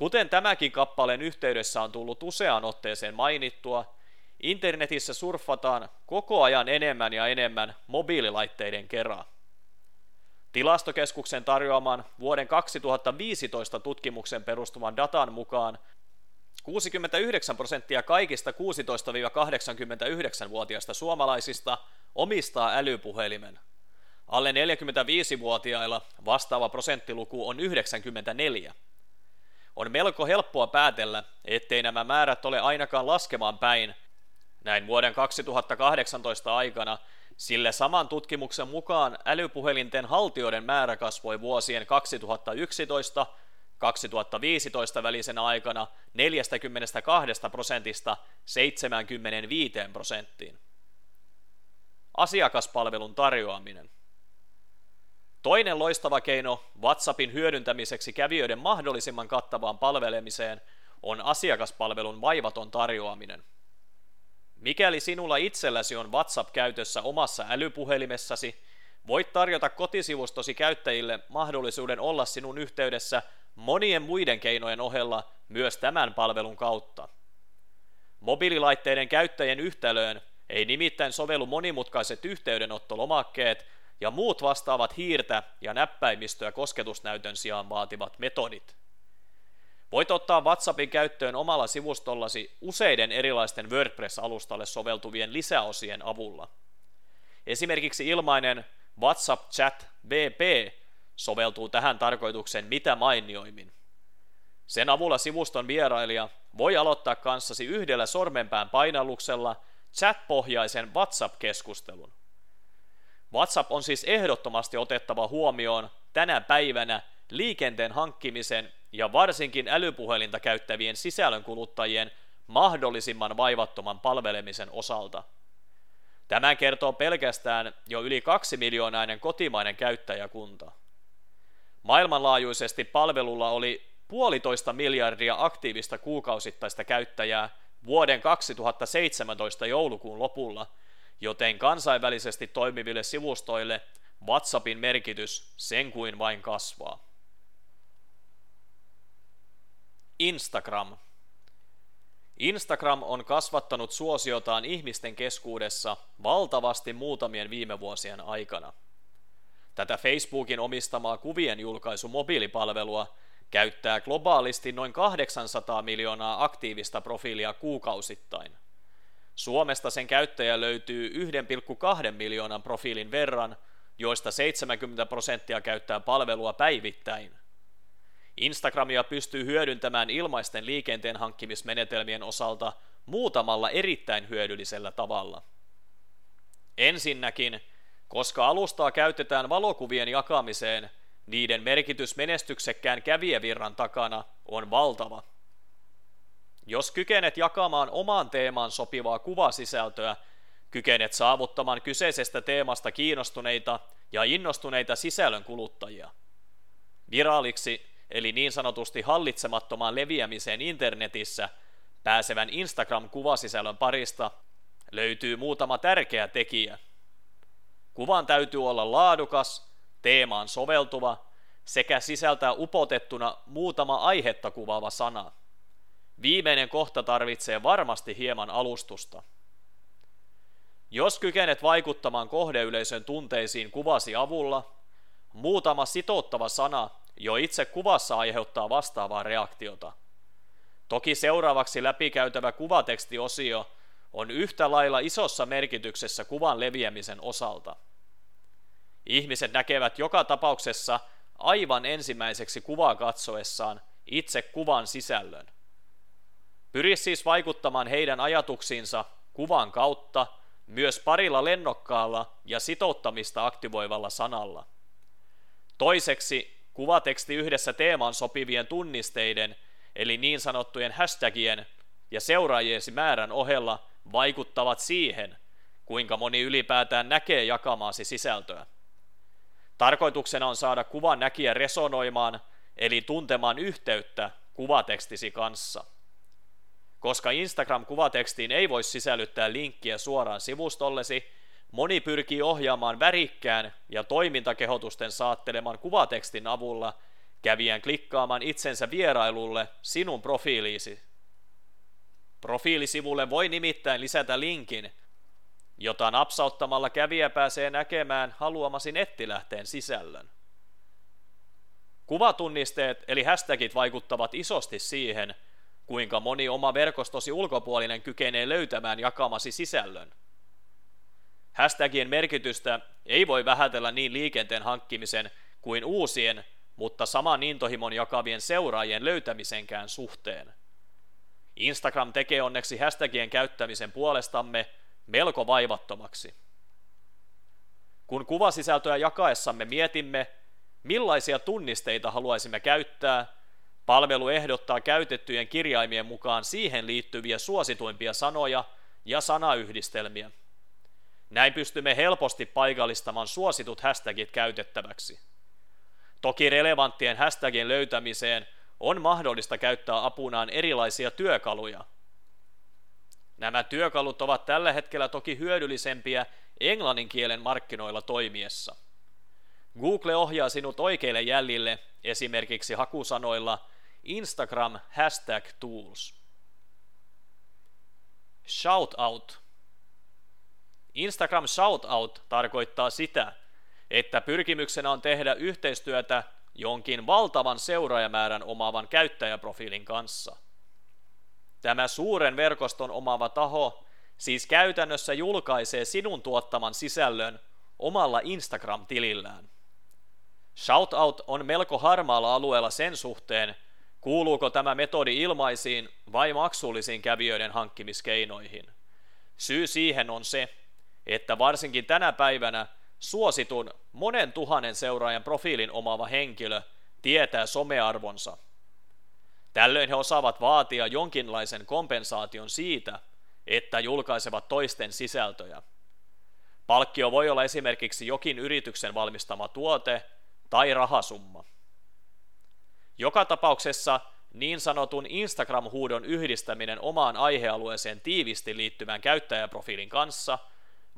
Kuten tämäkin kappaleen yhteydessä on tullut useaan otteeseen mainittua, internetissä surffataan koko ajan enemmän ja enemmän mobiililaitteiden kerran. Tilastokeskuksen tarjoaman vuoden 2015 tutkimuksen perustuvan datan mukaan 69 prosenttia kaikista 16-89-vuotiaista suomalaisista omistaa älypuhelimen. Alle 45-vuotiailla vastaava prosenttiluku on 94. On melko helppoa päätellä, ettei nämä määrät ole ainakaan laskemaan päin. Näin vuoden 2018 aikana, sillä saman tutkimuksen mukaan älypuhelinten haltijoiden määrä kasvoi vuosien 2011 2015 välisenä aikana 42 prosentista 75 prosenttiin. Asiakaspalvelun tarjoaminen. Toinen loistava keino WhatsAppin hyödyntämiseksi kävijöiden mahdollisimman kattavaan palvelemiseen on asiakaspalvelun vaivaton tarjoaminen. Mikäli sinulla itselläsi on WhatsApp käytössä omassa älypuhelimessasi, voit tarjota kotisivustosi käyttäjille mahdollisuuden olla sinun yhteydessä monien muiden keinojen ohella myös tämän palvelun kautta. Mobiililaitteiden käyttäjien yhtälöön ei nimittäin sovellu monimutkaiset yhteydenottolomakkeet ja muut vastaavat hiirtä ja näppäimistöä kosketusnäytön sijaan vaativat metodit. Voit ottaa WhatsAppin käyttöön omalla sivustollasi useiden erilaisten WordPress-alustalle soveltuvien lisäosien avulla. Esimerkiksi ilmainen WhatsApp Chat VP soveltuu tähän tarkoitukseen mitä mainioimmin. Sen avulla sivuston vierailija voi aloittaa kanssasi yhdellä sormenpään painalluksella chat-pohjaisen WhatsApp-keskustelun. WhatsApp on siis ehdottomasti otettava huomioon tänä päivänä liikenteen hankkimisen ja varsinkin älypuhelinta käyttävien sisällönkuluttajien mahdollisimman vaivattoman palvelemisen osalta. Tämä kertoo pelkästään jo yli kaksi miljoonainen kotimainen käyttäjäkunta. Maailmanlaajuisesti palvelulla oli puolitoista miljardia aktiivista kuukausittaista käyttäjää vuoden 2017 joulukuun lopulla, joten kansainvälisesti toimiville sivustoille WhatsAppin merkitys sen kuin vain kasvaa. Instagram. Instagram on kasvattanut suosiotaan ihmisten keskuudessa valtavasti muutamien viime vuosien aikana. Tätä Facebookin omistamaa kuvien julkaisu mobiilipalvelua käyttää globaalisti noin 800 miljoonaa aktiivista profiilia kuukausittain. Suomesta sen käyttäjä löytyy 1,2 miljoonan profiilin verran, joista 70 prosenttia käyttää palvelua päivittäin. Instagramia pystyy hyödyntämään ilmaisten liikenteen hankkimismenetelmien osalta muutamalla erittäin hyödyllisellä tavalla. Ensinnäkin, koska alustaa käytetään valokuvien jakamiseen, niiden merkitys menestyksekkään kävijävirran takana on valtava. Jos kykenet jakamaan omaan teemaan sopivaa kuvasisältöä, kykenet saavuttamaan kyseisestä teemasta kiinnostuneita ja innostuneita sisällön kuluttajia. Viraaliksi, eli niin sanotusti hallitsemattomaan leviämiseen internetissä, pääsevän Instagram-kuvasisällön parista löytyy muutama tärkeä tekijä. Kuvan täytyy olla laadukas, teemaan soveltuva sekä sisältää upotettuna muutama aihetta kuvaava sana. Viimeinen kohta tarvitsee varmasti hieman alustusta. Jos kykenet vaikuttamaan kohdeyleisön tunteisiin kuvasi avulla, muutama sitouttava sana jo itse kuvassa aiheuttaa vastaavaa reaktiota. Toki seuraavaksi läpikäytävä kuvatekstiosio on yhtä lailla isossa merkityksessä kuvan leviämisen osalta. Ihmiset näkevät joka tapauksessa aivan ensimmäiseksi kuvaa katsoessaan itse kuvan sisällön. Pyri siis vaikuttamaan heidän ajatuksiinsa kuvan kautta myös parilla lennokkaalla ja sitouttamista aktivoivalla sanalla. Toiseksi kuvateksti yhdessä teemaan sopivien tunnisteiden eli niin sanottujen hashtagien ja seuraajiesi määrän ohella vaikuttavat siihen, kuinka moni ylipäätään näkee jakamaasi sisältöä. Tarkoituksena on saada kuvan näkijä resonoimaan, eli tuntemaan yhteyttä kuvatekstisi kanssa. Koska Instagram-kuvatekstiin ei voi sisällyttää linkkiä suoraan sivustollesi, moni pyrkii ohjaamaan värikkään ja toimintakehotusten saatteleman kuvatekstin avulla kävijän klikkaamaan itsensä vierailulle sinun profiiliisi. Profiilisivulle voi nimittäin lisätä linkin, jota napsauttamalla kävijä pääsee näkemään haluamasi nettilähteen sisällön. Kuvatunnisteet eli hashtagit vaikuttavat isosti siihen, kuinka moni oma verkostosi ulkopuolinen kykenee löytämään jakamasi sisällön. Hashtagien merkitystä ei voi vähätellä niin liikenteen hankkimisen kuin uusien, mutta saman intohimon jakavien seuraajien löytämisenkään suhteen. Instagram tekee onneksi hashtagien käyttämisen puolestamme melko vaivattomaksi. Kun kuvasisältöä jakaessamme mietimme, millaisia tunnisteita haluaisimme käyttää, palvelu ehdottaa käytettyjen kirjaimien mukaan siihen liittyviä suosituimpia sanoja ja sanayhdistelmiä. Näin pystymme helposti paikallistamaan suositut hashtagit käytettäväksi. Toki relevanttien hashtagien löytämiseen on mahdollista käyttää apunaan erilaisia työkaluja. Nämä työkalut ovat tällä hetkellä toki hyödyllisempiä englannin kielen markkinoilla toimiessa. Google ohjaa sinut oikeille jäljille esimerkiksi hakusanoilla Instagram hashtag tools. Shoutout Instagram shoutout tarkoittaa sitä, että pyrkimyksenä on tehdä yhteistyötä jonkin valtavan seuraajamäärän omaavan käyttäjäprofiilin kanssa. Tämä suuren verkoston omaava taho siis käytännössä julkaisee sinun tuottaman sisällön omalla Instagram-tilillään. Shoutout on melko harmaalla alueella sen suhteen, kuuluuko tämä metodi ilmaisiin vai maksullisiin kävijöiden hankkimiskeinoihin. Syy siihen on se, että varsinkin tänä päivänä suositun monen tuhannen seuraajan profiilin omaava henkilö tietää somearvonsa. Tällöin he osaavat vaatia jonkinlaisen kompensaation siitä, että julkaisevat toisten sisältöjä. Palkkio voi olla esimerkiksi jokin yrityksen valmistama tuote tai rahasumma. Joka tapauksessa niin sanotun Instagram-huudon yhdistäminen omaan aihealueeseen tiivisti liittyvän käyttäjäprofiilin kanssa –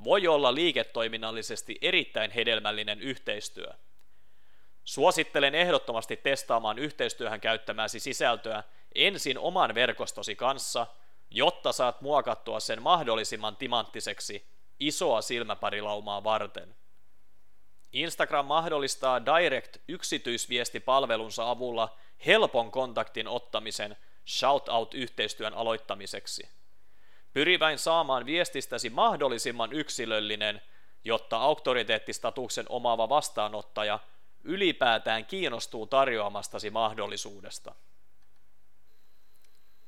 voi olla liiketoiminnallisesti erittäin hedelmällinen yhteistyö. Suosittelen ehdottomasti testaamaan yhteistyöhön käyttämäsi sisältöä ensin oman verkostosi kanssa, jotta saat muokattua sen mahdollisimman timanttiseksi isoa silmäparilaumaa varten. Instagram mahdollistaa Direct yksityisviestipalvelunsa avulla helpon kontaktin ottamisen shoutout-yhteistyön aloittamiseksi. Pyri vain saamaan viestistäsi mahdollisimman yksilöllinen, jotta auktoriteettistatuksen omaava vastaanottaja ylipäätään kiinnostuu tarjoamastasi mahdollisuudesta.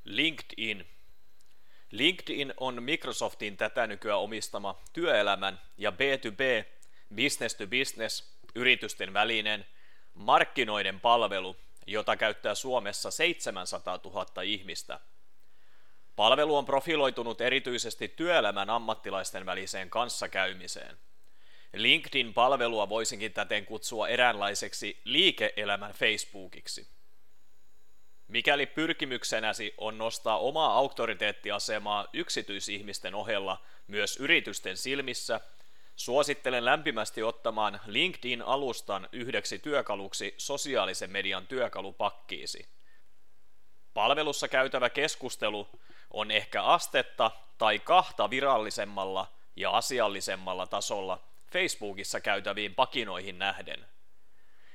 LinkedIn. LinkedIn on Microsoftin tätä nykyään omistama työelämän ja B2B, business to business, yritysten välinen, markkinoiden palvelu, jota käyttää Suomessa 700 000 ihmistä. Palvelu on profiloitunut erityisesti työelämän ammattilaisten väliseen kanssakäymiseen. LinkedIn-palvelua voisinkin täten kutsua eräänlaiseksi liike-elämän Facebookiksi. Mikäli pyrkimyksenäsi on nostaa omaa auktoriteettiasemaa yksityisihmisten ohella myös yritysten silmissä, suosittelen lämpimästi ottamaan LinkedIn-alustan yhdeksi työkaluksi sosiaalisen median työkalupakkiisi. Palvelussa käytävä keskustelu on ehkä astetta tai kahta virallisemmalla ja asiallisemmalla tasolla Facebookissa käytäviin pakinoihin nähden.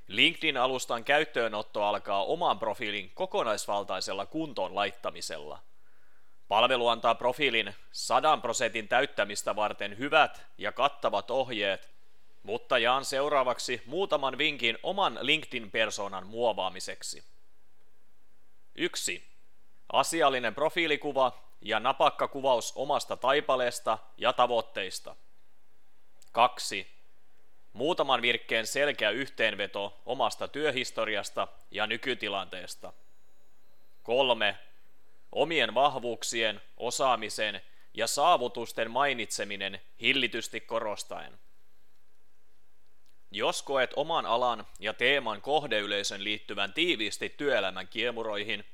LinkedIn-alustan käyttöönotto alkaa oman profiilin kokonaisvaltaisella kuntoon laittamisella. Palvelu antaa profiilin 100 prosentin täyttämistä varten hyvät ja kattavat ohjeet, mutta jaan seuraavaksi muutaman vinkin oman LinkedIn-persoonan muovaamiseksi. 1. Asiallinen profiilikuva ja napakka kuvaus omasta taipaleesta ja tavoitteista. 2 Muutaman virkkeen selkeä yhteenveto omasta työhistoriasta ja nykytilanteesta. 3. Omien vahvuuksien, osaamisen ja saavutusten mainitseminen hillitysti korostaen. Jos koet oman alan ja teeman kohdeyleisön liittyvän tiiviisti työelämän kiemuroihin,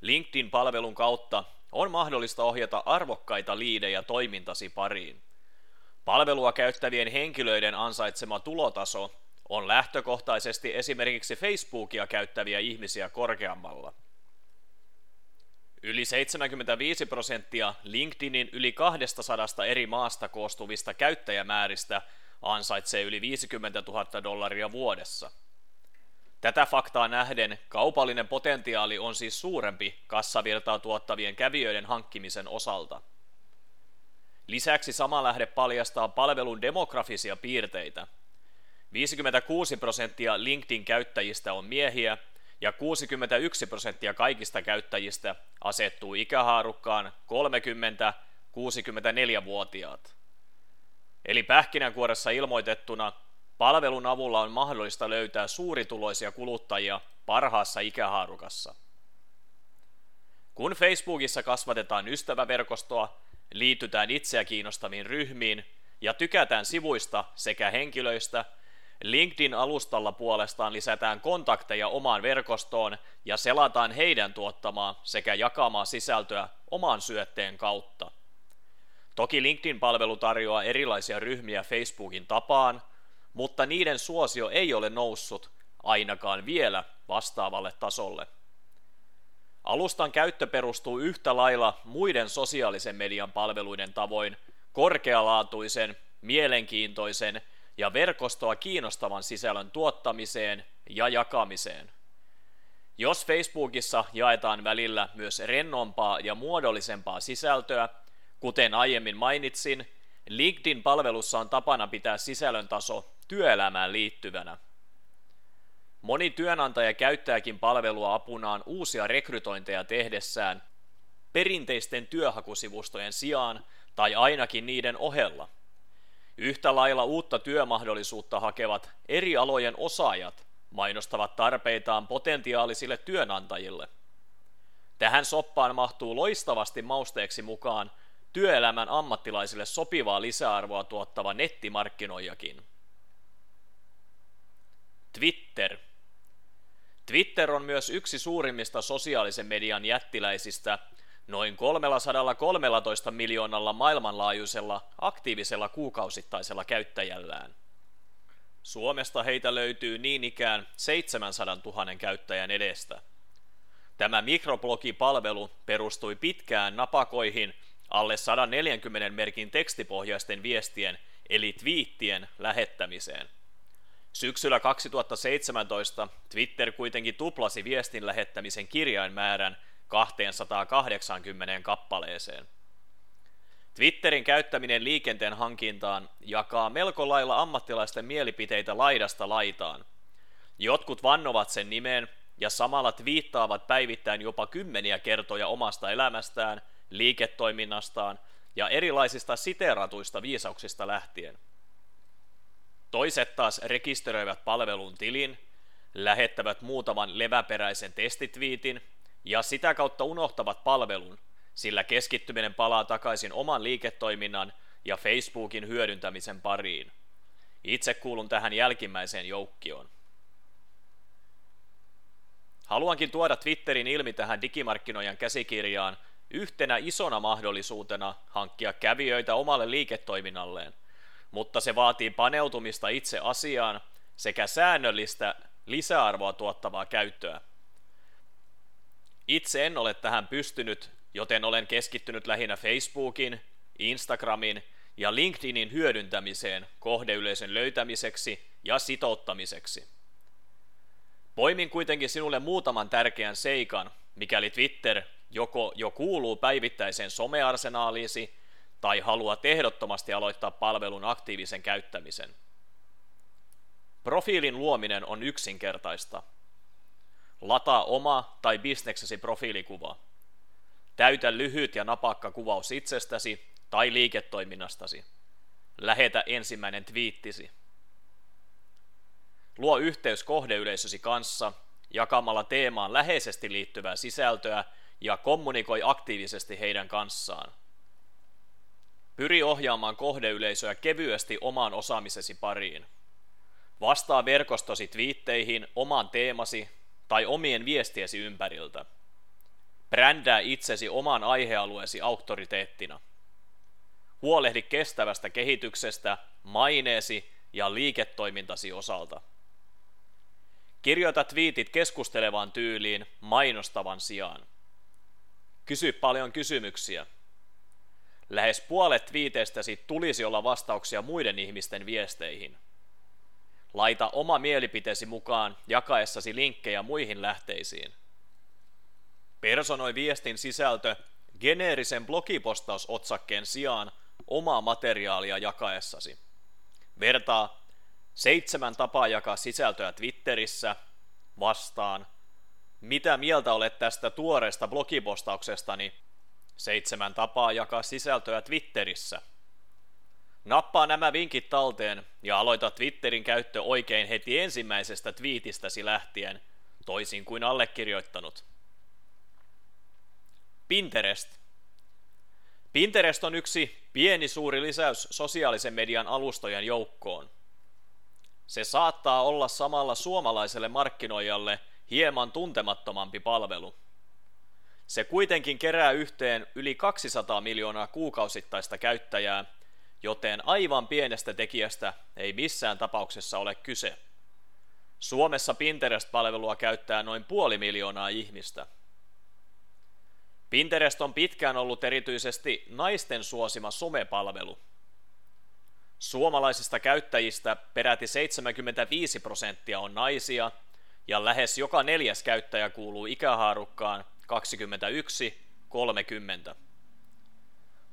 LinkedIn-palvelun kautta on mahdollista ohjata arvokkaita liidejä toimintasi pariin. Palvelua käyttävien henkilöiden ansaitsema tulotaso on lähtökohtaisesti esimerkiksi Facebookia käyttäviä ihmisiä korkeammalla. Yli 75 prosenttia LinkedInin yli 200 eri maasta koostuvista käyttäjämääristä ansaitsee yli 50 000 dollaria vuodessa. Tätä faktaa nähden kaupallinen potentiaali on siis suurempi kassavirtaa tuottavien kävijöiden hankkimisen osalta. Lisäksi sama lähde paljastaa palvelun demografisia piirteitä. 56 prosenttia LinkedIn-käyttäjistä on miehiä ja 61 prosenttia kaikista käyttäjistä asettuu ikähaarukkaan 30-64-vuotiaat. Eli pähkinänkuoressa ilmoitettuna palvelun avulla on mahdollista löytää suurituloisia kuluttajia parhaassa ikähaarukassa. Kun Facebookissa kasvatetaan ystäväverkostoa, liitytään itseä kiinnostaviin ryhmiin ja tykätään sivuista sekä henkilöistä, LinkedIn-alustalla puolestaan lisätään kontakteja omaan verkostoon ja selataan heidän tuottamaa sekä jakamaa sisältöä oman syötteen kautta. Toki LinkedIn-palvelu tarjoaa erilaisia ryhmiä Facebookin tapaan, mutta niiden suosio ei ole noussut ainakaan vielä vastaavalle tasolle. Alustan käyttö perustuu yhtä lailla muiden sosiaalisen median palveluiden tavoin korkealaatuisen, mielenkiintoisen ja verkostoa kiinnostavan sisällön tuottamiseen ja jakamiseen. Jos Facebookissa jaetaan välillä myös rennompaa ja muodollisempaa sisältöä, kuten aiemmin mainitsin, LinkedIn-palvelussa on tapana pitää sisällön taso työelämään liittyvänä. Moni työnantaja käyttääkin palvelua apunaan uusia rekrytointeja tehdessään perinteisten työhakusivustojen sijaan tai ainakin niiden ohella. Yhtä lailla uutta työmahdollisuutta hakevat eri alojen osaajat mainostavat tarpeitaan potentiaalisille työnantajille. Tähän soppaan mahtuu loistavasti mausteeksi mukaan työelämän ammattilaisille sopivaa lisäarvoa tuottava nettimarkkinoijakin. Twitter – Twitter on myös yksi suurimmista sosiaalisen median jättiläisistä, noin 313 miljoonalla maailmanlaajuisella aktiivisella kuukausittaisella käyttäjällään. Suomesta heitä löytyy niin ikään 700 000 käyttäjän edestä. Tämä mikroblogipalvelu perustui pitkään napakoihin alle 140 merkin tekstipohjaisten viestien eli twiittien lähettämiseen. Syksyllä 2017 Twitter kuitenkin tuplasi viestin lähettämisen kirjainmäärän 280 kappaleeseen. Twitterin käyttäminen liikenteen hankintaan jakaa melko lailla ammattilaisten mielipiteitä laidasta laitaan. Jotkut vannovat sen nimeen ja samalla twiittaavat päivittäin jopa kymmeniä kertoja omasta elämästään liiketoiminnastaan ja erilaisista siteeratuista viisauksista lähtien. Toiset taas rekisteröivät palvelun tilin, lähettävät muutaman leväperäisen testitviitin ja sitä kautta unohtavat palvelun, sillä keskittyminen palaa takaisin oman liiketoiminnan ja Facebookin hyödyntämisen pariin. Itse kuulun tähän jälkimmäiseen joukkioon. Haluankin tuoda Twitterin ilmi tähän digimarkkinoijan käsikirjaan yhtenä isona mahdollisuutena hankkia kävijöitä omalle liiketoiminnalleen, mutta se vaatii paneutumista itse asiaan sekä säännöllistä lisäarvoa tuottavaa käyttöä. Itse en ole tähän pystynyt, joten olen keskittynyt lähinnä Facebookin, Instagramin ja LinkedInin hyödyntämiseen kohdeyleisön löytämiseksi ja sitouttamiseksi. Poimin kuitenkin sinulle muutaman tärkeän seikan, mikäli Twitter joko jo kuuluu päivittäiseen somearsenaaliisi tai haluat ehdottomasti aloittaa palvelun aktiivisen käyttämisen. Profiilin luominen on yksinkertaista. Lataa oma tai bisneksesi profiilikuva. Täytä lyhyt ja napakka kuvaus itsestäsi tai liiketoiminnastasi. Lähetä ensimmäinen twiittisi. Luo yhteys kohdeyleisösi kanssa jakamalla teemaan läheisesti liittyvää sisältöä ja kommunikoi aktiivisesti heidän kanssaan. Pyri ohjaamaan kohdeyleisöä kevyesti omaan osaamisesi pariin. Vastaa verkostosi twiitteihin oman teemasi tai omien viestiesi ympäriltä. Brändää itsesi oman aihealueesi auktoriteettina. Huolehdi kestävästä kehityksestä maineesi ja liiketoimintasi osalta. Kirjoita twiitit keskustelevaan tyyliin mainostavan sijaan. Kysy paljon kysymyksiä. Lähes puolet twiiteistäsi tulisi olla vastauksia muiden ihmisten viesteihin. Laita oma mielipiteesi mukaan jakaessasi linkkejä muihin lähteisiin. Personoi viestin sisältö geneerisen blogipostausotsakkeen sijaan omaa materiaalia jakaessasi. Vertaa seitsemän tapaa jakaa sisältöä Twitterissä vastaan. Mitä mieltä olet tästä tuoreesta blogipostauksestani? Seitsemän tapaa jakaa sisältöä Twitterissä. Nappaa nämä vinkit talteen ja aloita Twitterin käyttö oikein heti ensimmäisestä twiitistäsi lähtien, toisin kuin allekirjoittanut. Pinterest. Pinterest on yksi pieni suuri lisäys sosiaalisen median alustojen joukkoon. Se saattaa olla samalla suomalaiselle markkinoijalle hieman tuntemattomampi palvelu. Se kuitenkin kerää yhteen yli 200 miljoonaa kuukausittaista käyttäjää, joten aivan pienestä tekijästä ei missään tapauksessa ole kyse. Suomessa Pinterest-palvelua käyttää noin puoli miljoonaa ihmistä. Pinterest on pitkään ollut erityisesti naisten suosima somepalvelu. Suomalaisista käyttäjistä peräti 75 prosenttia on naisia ja lähes joka neljäs käyttäjä kuuluu ikähaarukkaan 21-30.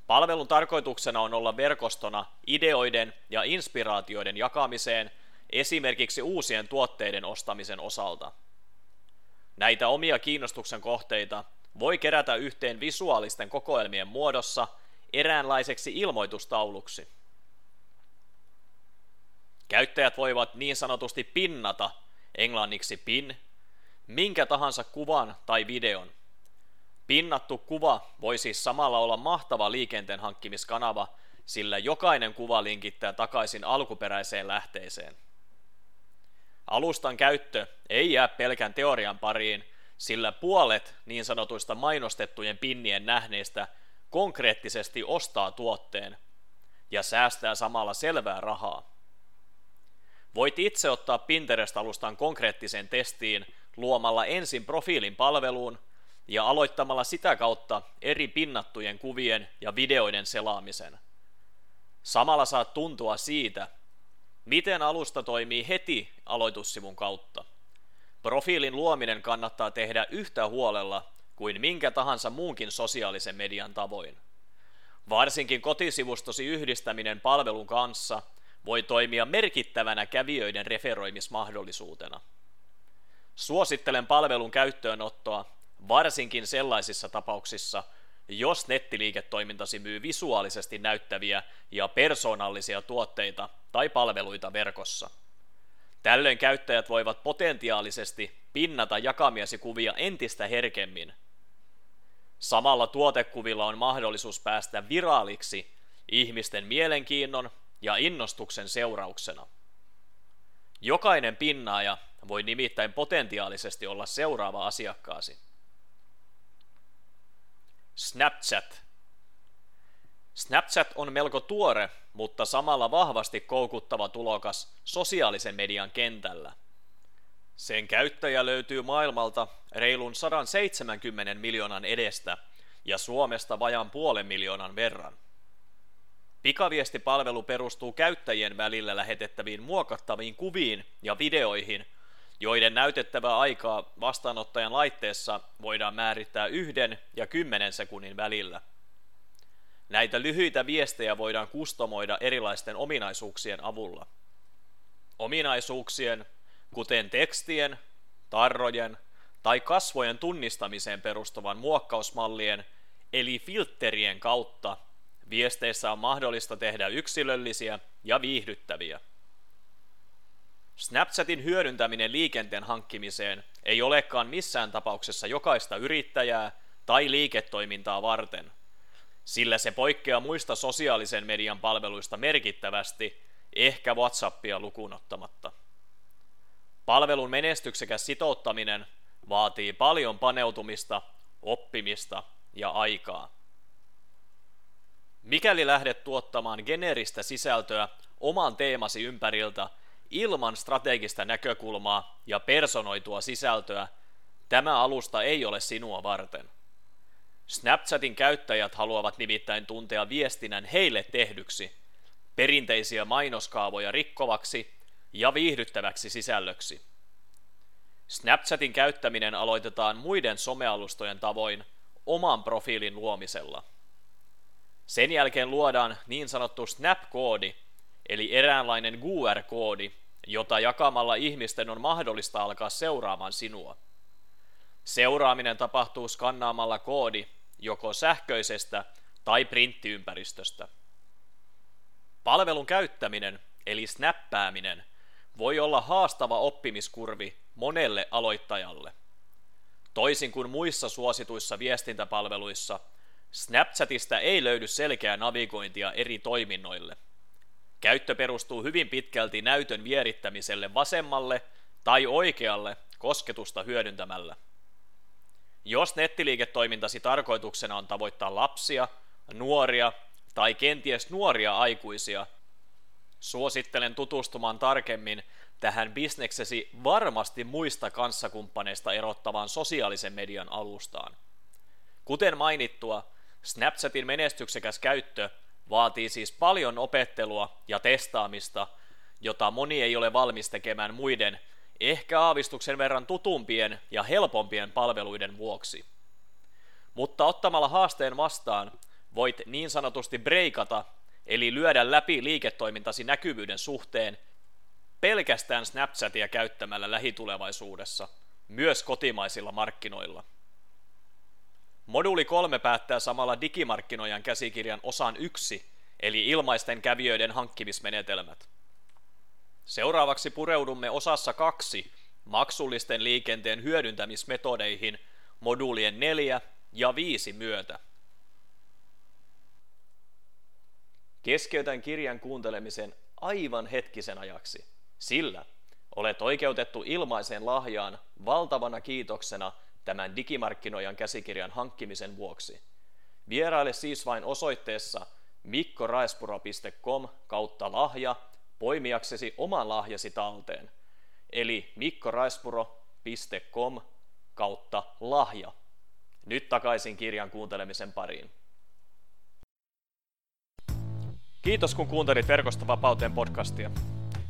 Palvelun tarkoituksena on olla verkostona ideoiden ja inspiraatioiden jakamiseen esimerkiksi uusien tuotteiden ostamisen osalta. Näitä omia kiinnostuksen kohteita voi kerätä yhteen visuaalisten kokoelmien muodossa eräänlaiseksi ilmoitustauluksi. Käyttäjät voivat niin sanotusti pinnata, englanniksi pin, minkä tahansa kuvan tai videon. Pinnattu kuva voi siis samalla olla mahtava liikenteen hankkimiskanava, sillä jokainen kuva linkittää takaisin alkuperäiseen lähteeseen. Alustan käyttö ei jää pelkän teorian pariin, sillä puolet niin sanotuista mainostettujen pinnien nähneistä konkreettisesti ostaa tuotteen ja säästää samalla selvää rahaa. Voit itse ottaa Pinterest-alustan konkreettiseen testiin luomalla ensin profiilin palveluun ja aloittamalla sitä kautta eri pinnattujen kuvien ja videoiden selaamisen. Samalla saat tuntua siitä, miten alusta toimii heti aloitussivun kautta. Profiilin luominen kannattaa tehdä yhtä huolella kuin minkä tahansa muunkin sosiaalisen median tavoin. Varsinkin kotisivustosi yhdistäminen palvelun kanssa – voi toimia merkittävänä kävijöiden referoimismahdollisuutena. Suosittelen palvelun käyttöönottoa varsinkin sellaisissa tapauksissa, jos nettiliiketoimintasi myy visuaalisesti näyttäviä ja persoonallisia tuotteita tai palveluita verkossa. Tällöin käyttäjät voivat potentiaalisesti pinnata jakamiesi kuvia entistä herkemmin. Samalla tuotekuvilla on mahdollisuus päästä viraaliksi ihmisten mielenkiinnon ja innostuksen seurauksena. Jokainen pinnaaja voi nimittäin potentiaalisesti olla seuraava asiakkaasi. Snapchat. Snapchat on melko tuore, mutta samalla vahvasti koukuttava tulokas sosiaalisen median kentällä. Sen käyttäjä löytyy maailmalta reilun 170 miljoonan edestä ja Suomesta vajan puolen miljoonan verran. Pikaviestipalvelu perustuu käyttäjien välillä lähetettäviin muokattaviin kuviin ja videoihin, joiden näytettävää aikaa vastaanottajan laitteessa voidaan määrittää yhden ja kymmenen sekunnin välillä. Näitä lyhyitä viestejä voidaan kustomoida erilaisten ominaisuuksien avulla. Ominaisuuksien, kuten tekstien, tarrojen tai kasvojen tunnistamiseen perustuvan muokkausmallien eli filterien kautta Viesteissä on mahdollista tehdä yksilöllisiä ja viihdyttäviä. Snapchatin hyödyntäminen liikenteen hankkimiseen ei olekaan missään tapauksessa jokaista yrittäjää tai liiketoimintaa varten, sillä se poikkeaa muista sosiaalisen median palveluista merkittävästi, ehkä WhatsAppia lukuun ottamatta. Palvelun menestyksekäs sitouttaminen vaatii paljon paneutumista, oppimista ja aikaa. Mikäli lähdet tuottamaan geneeristä sisältöä oman teemasi ympäriltä ilman strategista näkökulmaa ja personoitua sisältöä, tämä alusta ei ole sinua varten. Snapchatin käyttäjät haluavat nimittäin tuntea viestinnän heille tehdyksi, perinteisiä mainoskaavoja rikkovaksi ja viihdyttäväksi sisällöksi. Snapchatin käyttäminen aloitetaan muiden somealustojen tavoin oman profiilin luomisella – sen jälkeen luodaan niin sanottu snap-koodi, eli eräänlainen QR-koodi, jota jakamalla ihmisten on mahdollista alkaa seuraamaan sinua. Seuraaminen tapahtuu skannaamalla koodi joko sähköisestä tai printtiympäristöstä. Palvelun käyttäminen, eli snappääminen, voi olla haastava oppimiskurvi monelle aloittajalle. Toisin kuin muissa suosituissa viestintäpalveluissa – Snapchatista ei löydy selkeää navigointia eri toiminnoille. Käyttö perustuu hyvin pitkälti näytön vierittämiselle vasemmalle tai oikealle kosketusta hyödyntämällä. Jos nettiliiketoimintasi tarkoituksena on tavoittaa lapsia, nuoria tai kenties nuoria aikuisia, suosittelen tutustumaan tarkemmin tähän bisneksesi varmasti muista kanssakumppaneista erottavaan sosiaalisen median alustaan. Kuten mainittua, Snapchatin menestyksekäs käyttö vaatii siis paljon opettelua ja testaamista, jota moni ei ole valmis tekemään muiden, ehkä aavistuksen verran tutumpien ja helpompien palveluiden vuoksi. Mutta ottamalla haasteen vastaan voit niin sanotusti breikata, eli lyödä läpi liiketoimintasi näkyvyyden suhteen pelkästään Snapchatia käyttämällä lähitulevaisuudessa, myös kotimaisilla markkinoilla. Moduli 3 päättää samalla digimarkkinoijan käsikirjan osan 1, eli ilmaisten kävijöiden hankkimismenetelmät. Seuraavaksi pureudumme osassa 2 maksullisten liikenteen hyödyntämismetodeihin moduulien 4 ja 5 myötä. Keskeytän kirjan kuuntelemisen aivan hetkisen ajaksi, sillä olet oikeutettu ilmaiseen lahjaan valtavana kiitoksena – tämän digimarkkinoijan käsikirjan hankkimisen vuoksi. Vieraile siis vain osoitteessa mikkoraespuro.com kautta lahja poimiaksesi oman lahjasi talteen, eli mikkoraespuro.com kautta lahja. Nyt takaisin kirjan kuuntelemisen pariin. Kiitos kun kuuntelit Verkosta vapauteen podcastia.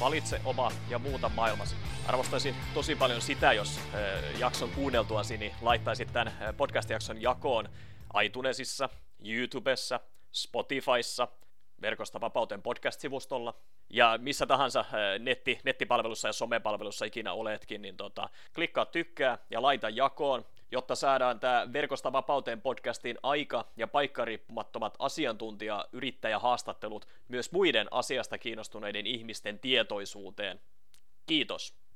Valitse oma ja muuta maailmasi. Arvostaisin tosi paljon sitä, jos äh, jakson kuunneltuasi niin laittaisit tämän podcast-jakson jakoon iTunesissa, YouTubessa, Spotifyssa, Verkosta vapauteen podcast-sivustolla ja missä tahansa netti, nettipalvelussa ja somepalvelussa ikinä oletkin, niin tota, klikkaa tykkää ja laita jakoon, jotta saadaan tämä Verkosta vapauteen podcastin aika- ja paikkariippumattomat asiantuntija-yrittäjähaastattelut myös muiden asiasta kiinnostuneiden ihmisten tietoisuuteen. Kiitos!